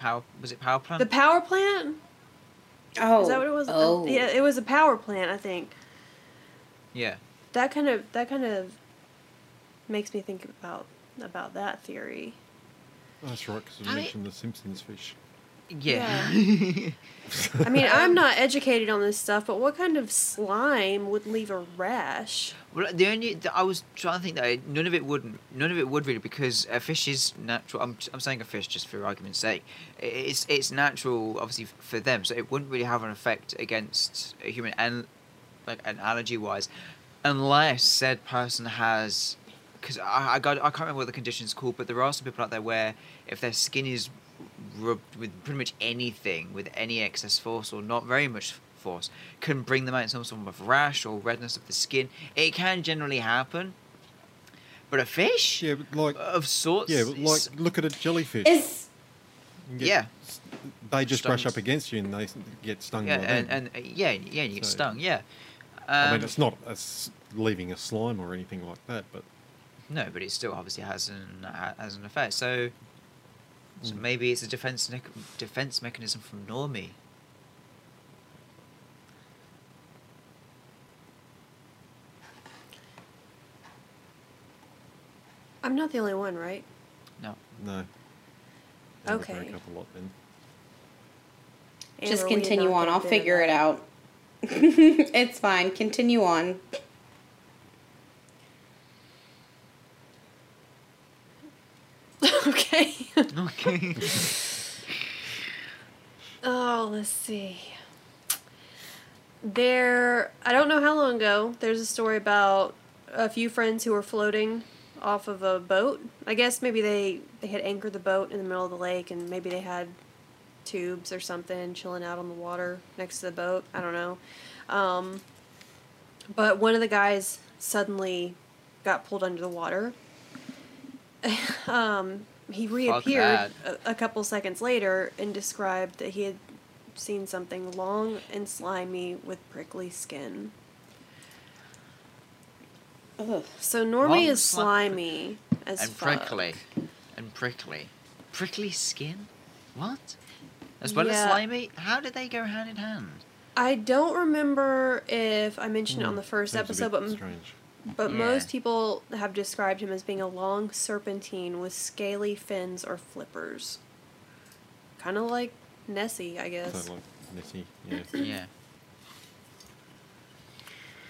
Power was it power plant? the power plant Oh. is that what it was oh, oh. yeah it was a power plant i think yeah. that kind of that kind of makes me think about about that theory That's right, because I- I mentioned the Simpsons fish. Yeah. i mean i'm not educated on this stuff but what kind of slime would leave a rash well, the only the, I was trying to think that none of it wouldn't, none of it would really because a fish is natural. I'm, I'm saying a fish just for argument's sake. It's it's natural, obviously for them, so it wouldn't really have an effect against a human and like an allergy wise, unless said person has. Because I, I got I can't remember what the condition's called, but there are some people out there where if their skin is rubbed with pretty much anything with any excess force or not very much force can bring them out in some form of rash or redness of the skin. It can generally happen. But a fish Yeah, but like, of sorts. yeah, but like, is- look at a jellyfish. Is get- yeah. They just brush up against you and they get stung yeah, by and, them. and uh, yeah, yeah, you get So- stung. Yeah. I Um, mean, it's not a s leaving a slime or anything like that, but No, but it still obviously has an has an effect. So, so Mm. maybe it's a defense nec- defense mechanism from Normie. i'm not the only one right No. no. They Okay. break up a lot then. just Amber, we did continue on. get a I'll figure it out. it's fine. Continue on. okay Okay. Oh, let's see. There, I don't know how long ago, there's a story about a few friends who were floating off of a boat. I guess maybe they, they had anchored the boat in the middle of the lake and maybe they had tubes or something chilling out on the water next to the boat. I don't know. Um, but one of the guys suddenly got pulled under the water. um, he reappeared a, a couple seconds later and described that he had seen something long and slimy with prickly skin. Ugh. So Normie Long, is sli- slimy as and fuck. prickly. And prickly. Prickly skin? What? As well as slimy? How did they go hand in hand? I don't remember if I mentioned it on Hmm, the first seems episode, but strange. But Yeah. most people have described him as being a long serpentine with scaly fins or flippers. Kind of like Nessie, I guess. Like Nessie, yeah. Yeah.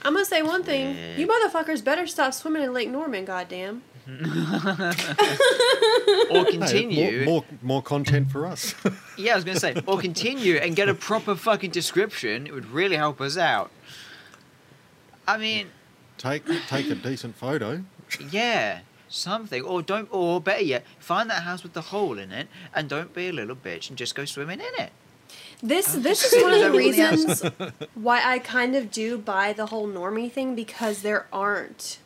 I'm gonna say one thing: Yeah. you motherfuckers better stop swimming in Lake Norman, goddamn. or Hey, continue. more, more, more content for us. Yeah, I was gonna say, or continue and get a proper fucking description. It would really help us out. I mean, take take a decent photo. yeah, something. Or don't. Or better yet, find that house with the hole in it, and don't be a little bitch and just go swimming in it. This this is one of the reasons why I kind of do buy the whole normie thing because there aren't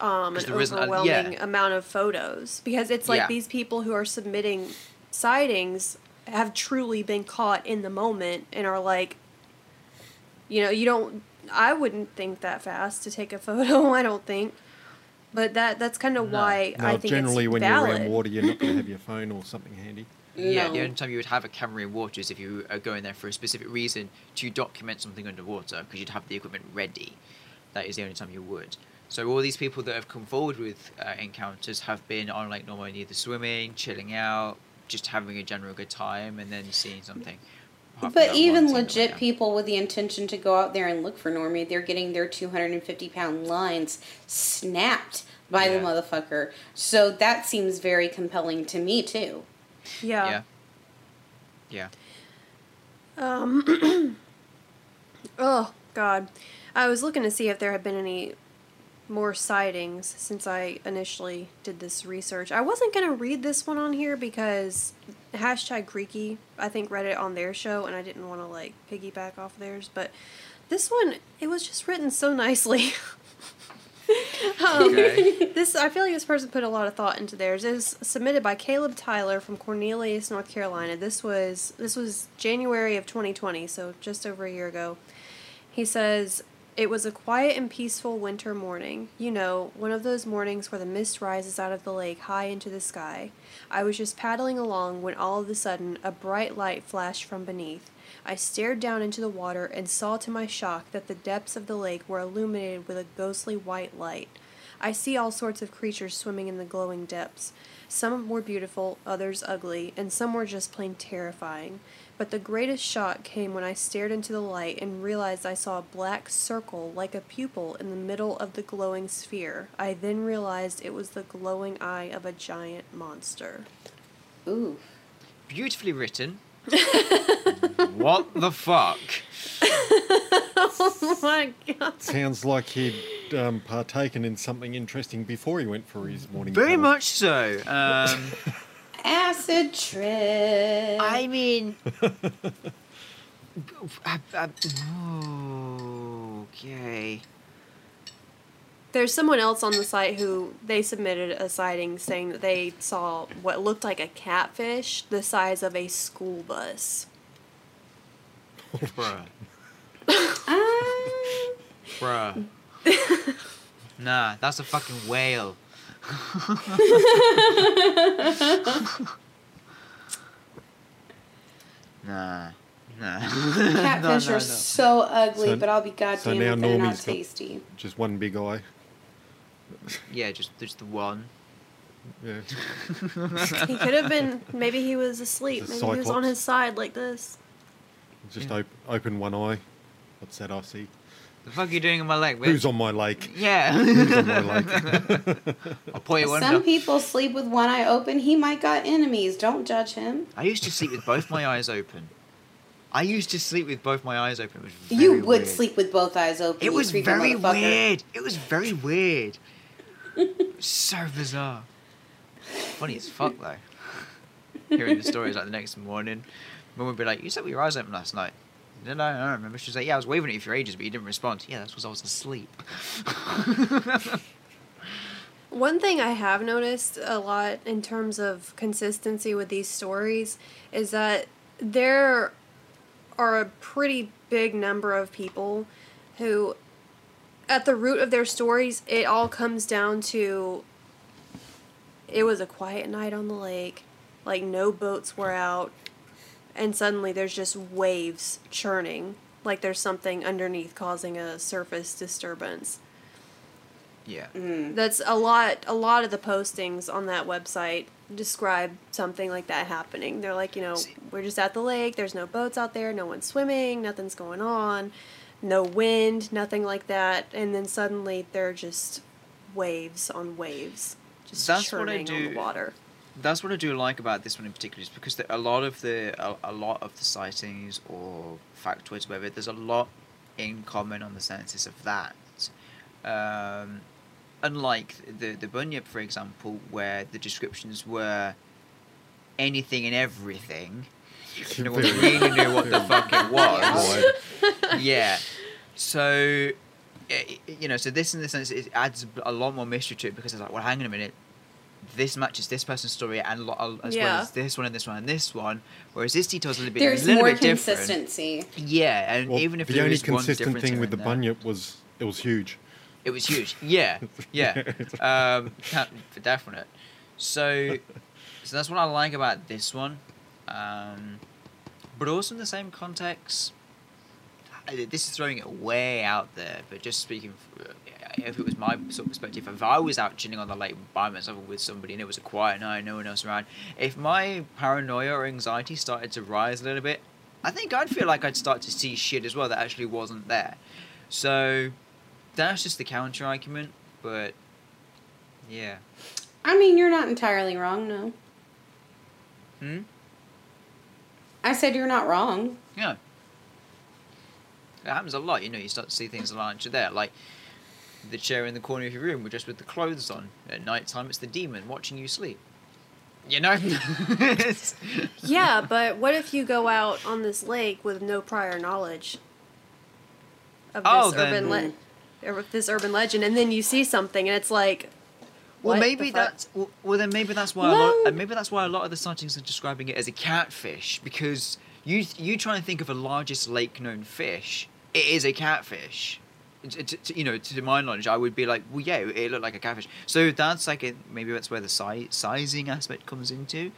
um, 'Cause an there isn't a- overwhelming yeah. amount of photos because it's like Yeah. these people who are submitting sightings have truly been caught in the moment and are like, you know, you don't. I wouldn't think that fast to take a photo. I don't think. But that that's kind of No. why No, I think generally when valid. you're around water, you're not going to have your phone or something handy. Yeah, No. the only time you would have a camera in water is if you are going there for a specific reason to document something underwater, because you'd have the equipment ready. That is the only time you would. So all these people that have come forward with uh, encounters have been on Lake Norman either swimming, chilling out, just having a general good time, and then seeing something. Half But even legit people with the intention to go out there and look for Normie, they're getting their 250 pound lines snapped by the motherfucker. So that seems very compelling to me, too. Yeah. Yeah. Yeah. Um. oh God, I was looking to see if there had been any more sightings since I initially did this research. I wasn't gonna read this one on here because hashtag Creaky I think read it on their show and I didn't want to like piggyback off theirs, but this one it was just written so nicely. um, Okay. this I feel like this person put a lot of thought into theirs. It was submitted by Caleb Tyler from Cornelius, North Carolina. This was this was January of 2020, so just over a year ago. He says, It was a quiet and peaceful winter morning. You know, one of those mornings where the mist rises out of the lake high into the sky. I was just paddling along when all of a sudden a bright light flashed from beneath. I stared down into the water and saw to my shock that the depths of the lake were illuminated with a ghostly white light. I see all sorts of creatures swimming in the glowing depths. Some were beautiful, others ugly, and some were just plain terrifying. But the greatest shock came when I stared into the light and realized I saw a black circle like a pupil in the middle of the glowing sphere. I then realized it was the glowing eye of a giant monster. Ooh. Beautifully written. what the fuck? Oh my god. Sounds like he'd um, partaken in something interesting before he went for his morning. Very paddle. much so. Um, Acid trip. I mean, I- I- okay. There's someone else on the site who they submitted a sighting saying that they saw what looked like a catfish the size of a school bus. Bruh. Um, Bruh. nah, that's a fucking whale. nah. Nah. catfish No, no, are no. so ugly, So- but I'll be goddamn now if they're not tasty. Just one big eye. Yeah, just just the one. Yeah. He could have been, maybe he was asleep. It's a Maybe he was on his side like this. Just Yeah. op- open one eye. What's that I see? The fuck are you doing in my leg, bitch? Who's on my lake? Yeah. Who's on my lake? I'll point you Some people sleep with one eye open. He might got enemies. Don't judge him. I used to sleep with both my eyes open. I used to sleep with both my eyes open. It was you would weird. sleep with both eyes open. It was very weird. It was very weird. so bizarre. Funny as fuck though. Hearing the stories like the next morning, mum would be like, "You slept with your eyes open last night." Did I? I don't remember. She was like, "Yeah, I was waving at you for ages, but you didn't respond." Yeah, that's because I was asleep. One thing I have noticed a lot in terms of consistency with these stories is that there are a pretty big number of people who, at the root of their stories, it all comes down to it was a quiet night on the lake, like no boats were out, and suddenly there's just waves churning, like there's something underneath causing a surface disturbance. yeah. Hmm. That's a lot. A lot of the postings on that website describe something like that happening. They're like, you know, See- we're just at the lake. There's no boats out there. No one's swimming. Nothing's going on. No wind. Nothing like that. And then suddenly there are just waves on waves, just That's what I churning on the water. That's what I do like about this one in particular, is because a lot of the a, a lot of the sightings or factoids, whatever, there's a lot in common on the senses of that. Um, unlike the the bunyip, for example, where the descriptions were anything and everything. No one really knew what the fuck it was. yeah. So, i- you know, so this in the sense it adds a lot more mystery to it because it's like, well, hang on a minute, this matches this person's story and lo- uh, as well as this one and this one and this one, whereas this detail's a little bit, There's a little more bit different. consistency. Yeah, and Well, even if the there only is consistent difference thing with the there, bunyip was it was huge. it was huge. Yeah, yeah, um, for definite. So, so that's what I like about this one. Um, but also in the same context, this is throwing it way out there. But just speaking, f- if it was my sort of perspective, if I was out chilling on the lake by myself with somebody and it was a quiet night, no one else around, if my paranoia or anxiety started to rise a little bit, I think I'd feel like I'd start to see shit as well that actually wasn't there. So that's just the counter argument, but yeah. I mean, you're not entirely wrong, no. Hmm? I said you're not wrong. Yeah. It happens a lot, you know, you start to see things that aren't there. Like the chair in the corner of your room just with the clothes on. At night time, it's the demon watching you sleep. You know? Yeah, but what if you go out on this lake with no prior knowledge of this Oh, then- urban le- or with this urban legend, and then you see something, and it's like, Well, maybe that's well, well. Then maybe that's why a lot. Uh, maybe that's why a lot of the sightings are describing it as a catfish because you you try and think of a largest lake known fish. It is a catfish. T- t- t- you know, to my knowledge, I would be like, well, yeah, it looked like a catfish. So that's like a, maybe that's where the si- sizing aspect comes into.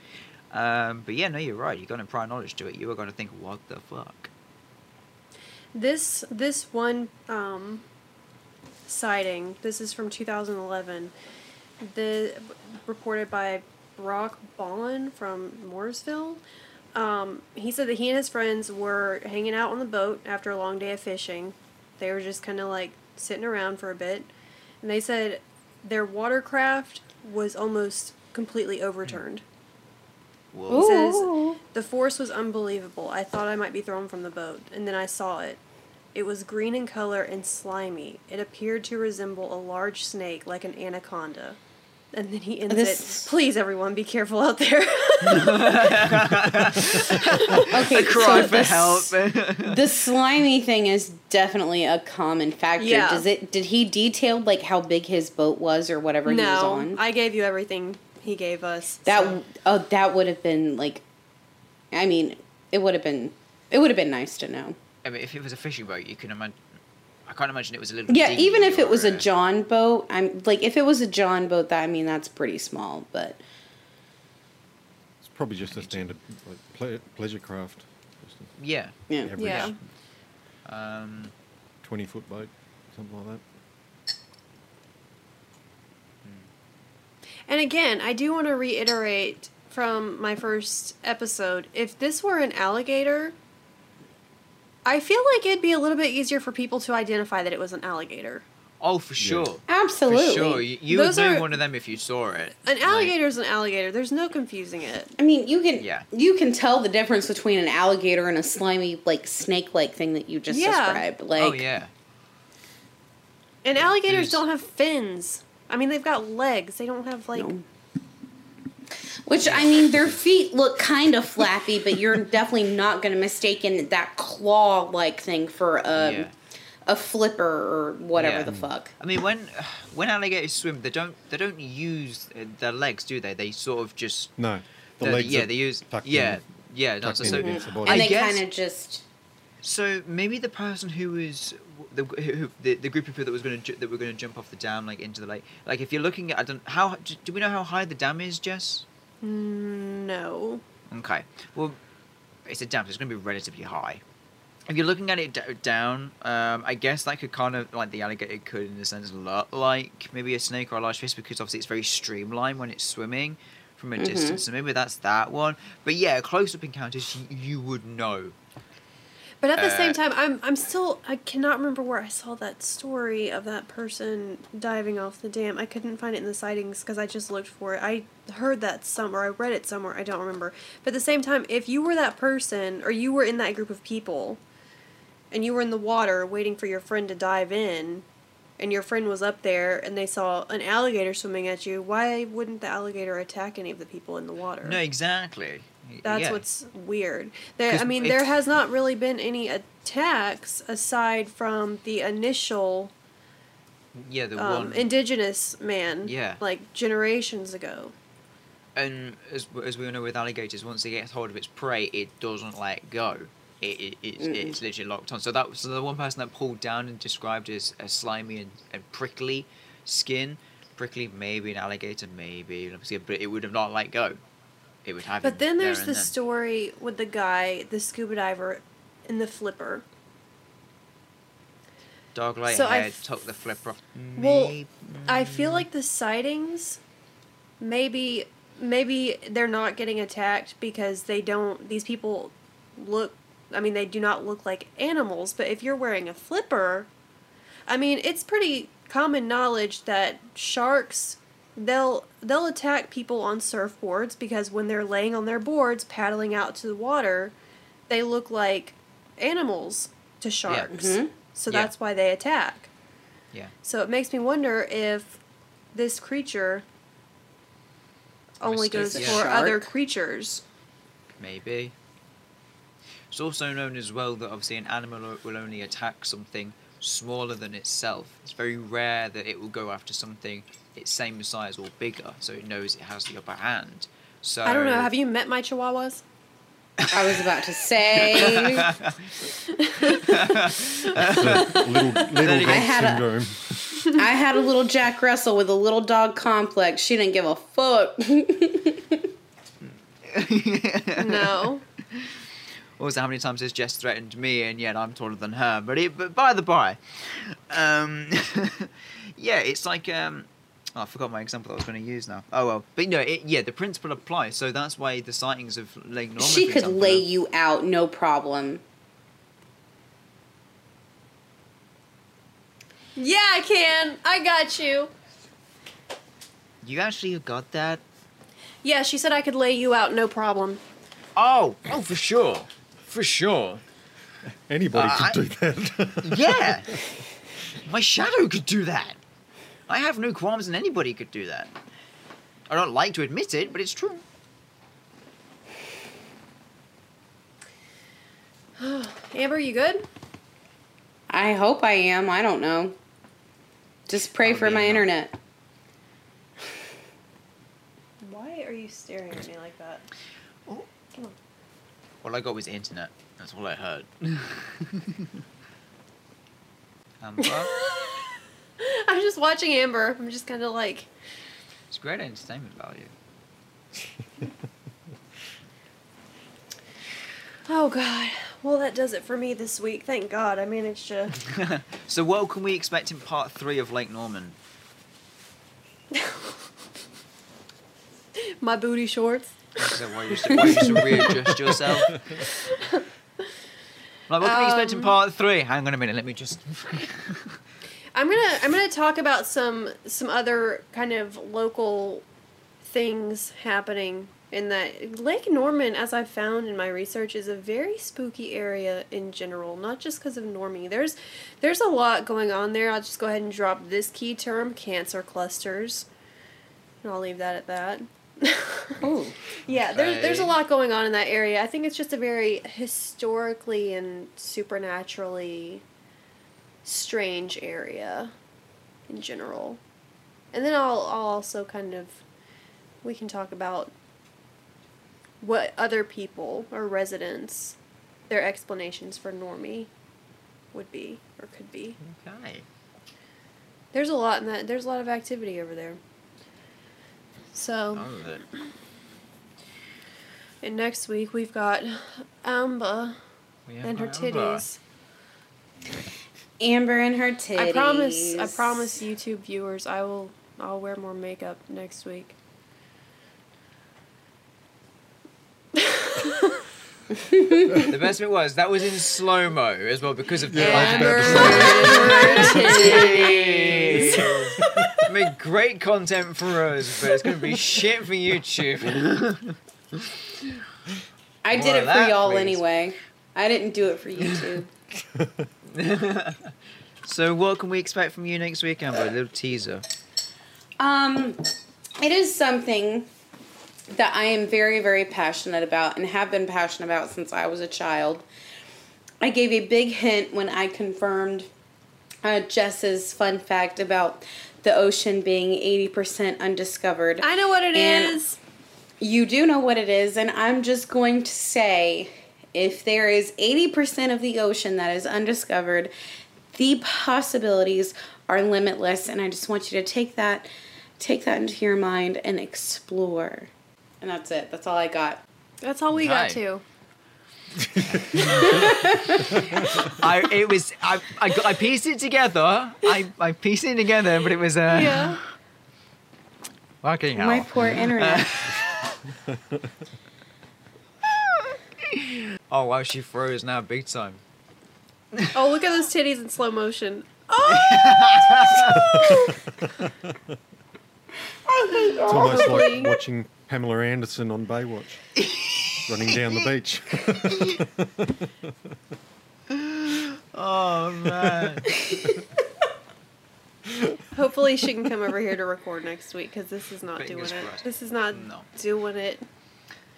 Um, but yeah, no, you're right. You're going to prior knowledge to it. You are going to think, what the fuck? This this one um, sighting. This is from 2011. The reported by Brock Ballin from Mooresville. Um, he said that he and his friends were hanging out on the boat after a long day of fishing. They were just kind of like sitting around for a bit, and they said their watercraft was almost completely overturned. Whoa. He says the force was unbelievable. I thought I might be thrown from the boat, and then I saw it. It was green in color and slimy. It appeared to resemble a large snake, like an anaconda. And then he ends This- it. Please, everyone, be careful out there. Okay, A cry so for this- help. the slimy thing is definitely a common factor. Yeah. Does it? Did he detail like how big his boat was or whatever he was no, on? I gave you everything he gave us. that so- oh, that would have been like. I mean, it would have been. It would have been nice to know. I mean, if it was a fishing boat, you can imagine. I can't imagine it was a little. Yeah, even if it was a John boat, I'm like if it was a John boat, that I mean that's pretty small, but It's probably just a standard like, ple- pleasure craft. Just a Yeah. yeah. average Yeah. Um, 20 foot boat, something like that. And again, I do want to reiterate from my first episode if this were an alligator, I feel like it'd be a little bit easier for people to identify that it was an alligator. oh, for sure. Absolutely. For sure. You, you would Those know are- one of them if you saw it. An Like, alligator is an alligator. There's no confusing it. I mean, you can Yeah. you can tell the difference between an alligator and a slimy like snake-like thing that you just Yeah. described. Oh, like, oh, yeah. And alligators There's- don't have fins. I mean, they've got legs. They don't have like. No. Which I mean, their feet look kind of flappy, but you're definitely not going to mistake in that claw-like thing for a Yeah. a flipper or whatever Yeah. the fuck. I mean, when when alligators swim, they don't they don't use uh, their legs, do they? They sort of just No, the the- legs yeah are they use yeah in. yeah. No, so, so, the. And I they kind of just so maybe the person who was the who, the, the group of people that was going to that were going to jump off the dam like into the lake. Like if you're looking at I don't how do, do we know how high the dam is, Jess? Mm, No. Okay. Well, it's a dam, so it's going to be relatively high. If you're looking at it d- down, um, I guess that could kind of like the alligator could, in a sense, look like maybe a snake or a large fish because obviously it's very streamlined when it's swimming from a distance. So maybe that's that one. But yeah, close-up encounters, you, you would know. But at the Uh, same time, I'm I'm still I cannot remember where I saw that story of that person diving off the dam. I couldn't find it in the sightings because I just looked for it. I heard that somewhere. I read it somewhere. I don't remember. But at the same time, if you were that person or you were in that group of people, and you were in the water waiting for your friend to dive in, and your friend was up there and they saw an alligator swimming at you, why wouldn't the alligator attack any of the people in the water? No, exactly. That's yeah. what's weird. There, I mean, there has not really been any attacks aside from the initial yeah the um, one. indigenous man, Yeah. like generations ago. and as as we all know with alligators, once it gets hold of its prey, it doesn't let go. It, it it's, it's literally locked on. So that so the one person that pulled down and described as a slimy and, and prickly skin, prickly maybe an alligator maybe, but it would have not let go. It would have. But then there's and the then. story with the guy, the scuba diver, in the flipper. Dogleg So I head f- took the flipper off. Well, Maybe- I feel like the sightings, maybe maybe they're not getting attacked because they don't. These people look. I mean, they do not look like animals. But if you're wearing a flipper, I mean, it's pretty common knowledge that sharks they'll they'll attack people on surfboards because when they're laying on their boards paddling out to the water, they look like animals to sharks. Mhm. So Yeah. that's why they attack. Yeah. So it makes me wonder if this creature only goes for shark? other creatures. Maybe. It's also known as well that obviously an animal will only attack something smaller than itself. It's very rare that it will go after something its same size or bigger, so it knows it has the upper hand. So I don't know. Have you met my chihuahuas? I was about to say. little little I had a- syndrome. I had a little Jack Russell with a little dog complex. She didn't give a fuck. no. Also, how many times has Jess threatened me, and yet I'm taller than her? But it, but by the by, um, yeah, it's like um, oh, I forgot my example that I was going to use now. Oh well, but no, it, yeah, the principle applies. So that's why the sightings of Lake Norman. she could example, lay are- you out, no problem. Yeah, I can. I got you. You actually got that? Yeah, she said I could lay you out, no problem. Oh, oh, for sure, for sure. Anybody Uh, could do that. Yeah, my shadow could do that. I have no qualms, and anybody could do that. I don't like to admit it, but it's true. Amber, you good? I hope I am. I don't know. Just pray I'll for my in internet. Why are you staring at me like that? Oh. Come on. All I got was internet. That's all I heard. well, I'm just watching Amber. I'm just kind of like, it's great entertainment value. oh god. Well, that does it for me this week. Thank God. I managed to. So, what can we expect in part three of Lake Norman? My booty shorts. Is that why you should, why you should readjust yourself? Like, what can we expect in Um, part three? Hang on a minute, let me just. I'm gonna I'm gonna talk about some some other kind of local things happening in that Lake Norman, as I've found in my research, is a very spooky area in general. Not just because of Normie. There's there's a lot going on there. I'll just go ahead and drop this key term: cancer clusters, and I'll leave that at that. Oh, Yeah, there's there's a lot going on in that area. I think it's just a very historically and supernaturally strange area in general. And then I'll I'll also kind of we can talk about what other people or residents their explanations for normie would be or could be. Okay. There's a lot in that there's a lot of activity over there. So. And next week we've got Amba We and her Amber. titties. Amber and her titties. I promise I promise YouTube viewers I will I'll wear more makeup next week. The best bit was that was in slow mo as well because of the Yeah, I was Amber about to and her titties. Make great content for us, but it's going to be shit for YouTube. I did More it for y'all please. anyway. I didn't do it for YouTube. so, what can we expect from you next week, Amber? A little teaser. Um, it is something that I am very, very passionate about and have been passionate about since I was a child. I gave a big hint when I confirmed uh, Jess's fun fact about the ocean being 80% undiscovered. I know what it And- is. You do know what it is, and I'm just going to say if there is 80% of the ocean that is undiscovered, the possibilities are limitless, and I just want you to take that take that into your mind and explore. And that's it. That's all I got. That's all we got too. I it was I I, I pieced it together. I I pieced it together, but it was uh, Yeah. fucking hell. My poor internet. Oh wow, she froze now big time. Oh, look at those titties in slow motion. Oh! It's almost like watching Pamela Anderson on Baywatch, running down the beach. Oh man. Hopefully, she can come over here to record next week because this is not Fingers doing it. crossed. This is not No. doing it.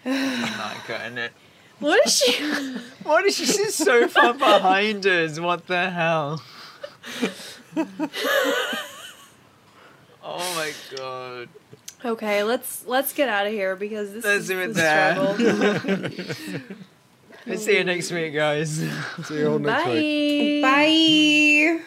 I'm not cutting it. What is she? What is she? She's so far behind us. What the hell? oh my god. okay, let's let's get out of here because this Let's is do it a there. struggle. See you next week, guys. See you all next week. Bye. Bye.